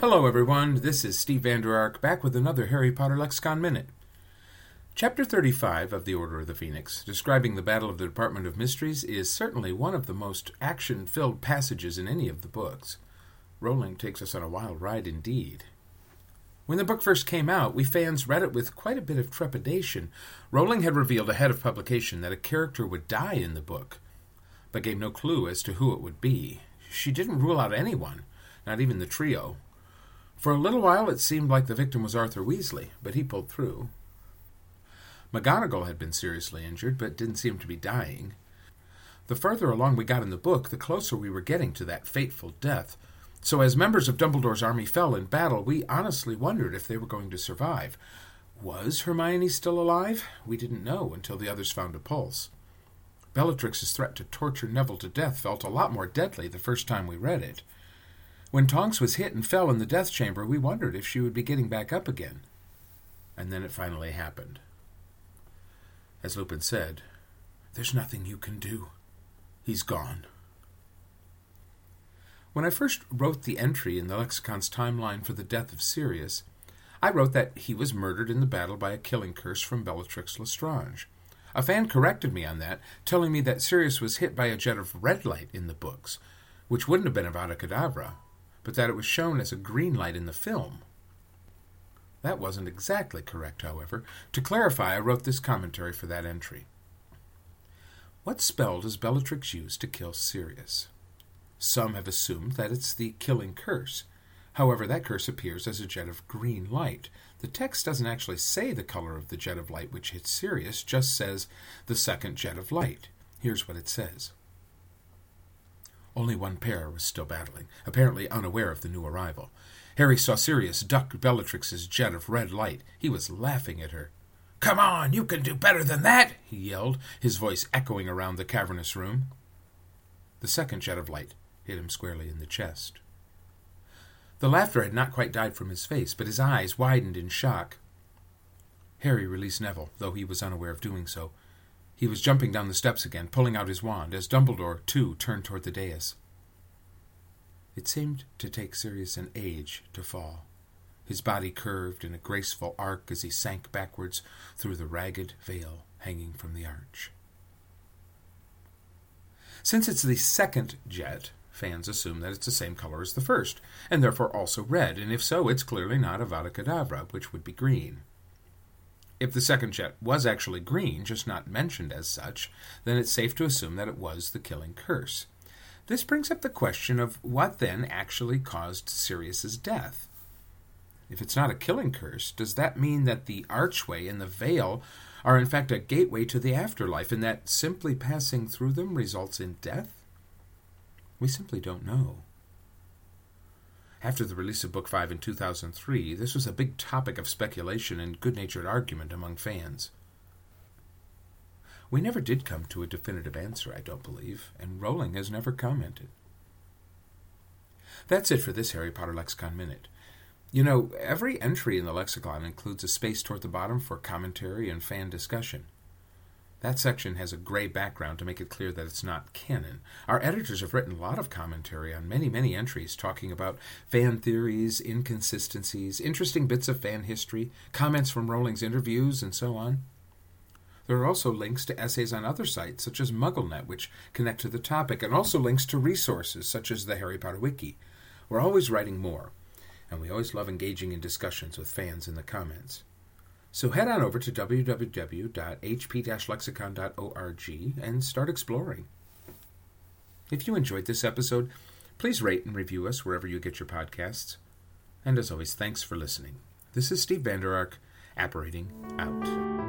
Hello, everyone. This is Steve Vander Ark back with another Harry Potter Lexicon Minute. Chapter 35 of The Order of the Phoenix, describing the Battle of the Department of Mysteries, is certainly one of the most action filled passages in any of the books. Rowling takes us on a wild ride indeed. When the book first came out, we fans read it with quite a bit of trepidation. Rowling had revealed ahead of publication that a character would die in the book, but gave no clue as to who it would be. She didn't rule out anyone, not even the trio. For a little while it seemed like the victim was Arthur Weasley, but he pulled through. McGonagall had been seriously injured, but didn't seem to be dying. The further along we got in the book, the closer we were getting to that fateful death. So, as members of Dumbledore's army fell in battle, we honestly wondered if they were going to survive. Was Hermione still alive? We didn't know until the others found a pulse. Bellatrix's threat to torture Neville to death felt a lot more deadly the first time we read it. When Tonks was hit and fell in the death chamber, we wondered if she would be getting back up again. And then it finally happened. As Lupin said, There's nothing you can do. He's gone. When I first wrote the entry in the lexicon's timeline for the death of Sirius, I wrote that he was murdered in the battle by a killing curse from Bellatrix Lestrange. A fan corrected me on that, telling me that Sirius was hit by a jet of red light in the books, which wouldn't have been Avada Kedavra, but that it was shown as a green light in the film. That wasn't exactly correct, however. To clarify, I wrote this commentary for that entry. What spell does Bellatrix use to kill Sirius? Some have assumed that it's the killing curse. However, that curse appears as a jet of green light. The text doesn't actually say the color of the jet of light which hits Sirius, just says the second jet of light. Here's what it says only one pair was still battling, apparently unaware of the new arrival. Harry saw Sirius duck Bellatrix's jet of red light. He was laughing at her. Come on, you can do better than that, he yelled, his voice echoing around the cavernous room. The second jet of light hit him squarely in the chest. The laughter had not quite died from his face, but his eyes widened in shock. Harry released Neville, though he was unaware of doing so. He was jumping down the steps again, pulling out his wand, as Dumbledore, too, turned toward the dais. It seemed to take Sirius an age to fall. His body curved in a graceful arc as he sank backwards through the ragged veil hanging from the arch. Since it's the second jet, fans assume that it's the same color as the first, and therefore also red, and if so, it's clearly not a Avada Kedavra, which would be green. If the second jet was actually green, just not mentioned as such, then it's safe to assume that it was the killing curse. This brings up the question of what then actually caused Sirius's death. If it's not a killing curse, does that mean that the archway and the veil are in fact a gateway to the afterlife, and that simply passing through them results in death? We simply don't know. After the release of Book 5 in 2003, this was a big topic of speculation and good natured argument among fans. We never did come to a definitive answer, I don't believe, and Rowling has never commented. That's it for this Harry Potter Lexicon Minute. You know, every entry in the lexicon includes a space toward the bottom for commentary and fan discussion. That section has a gray background to make it clear that it's not canon. Our editors have written a lot of commentary on many, many entries talking about fan theories, inconsistencies, interesting bits of fan history, comments from Rowling's interviews, and so on. There are also links to essays on other sites, such as MuggleNet, which connect to the topic, and also links to resources, such as the Harry Potter Wiki. We're always writing more, and we always love engaging in discussions with fans in the comments. So head on over to www.hp-lexicon.org and start exploring. If you enjoyed this episode, please rate and review us wherever you get your podcasts. And as always, thanks for listening. This is Steve Vander Ark, apparating out.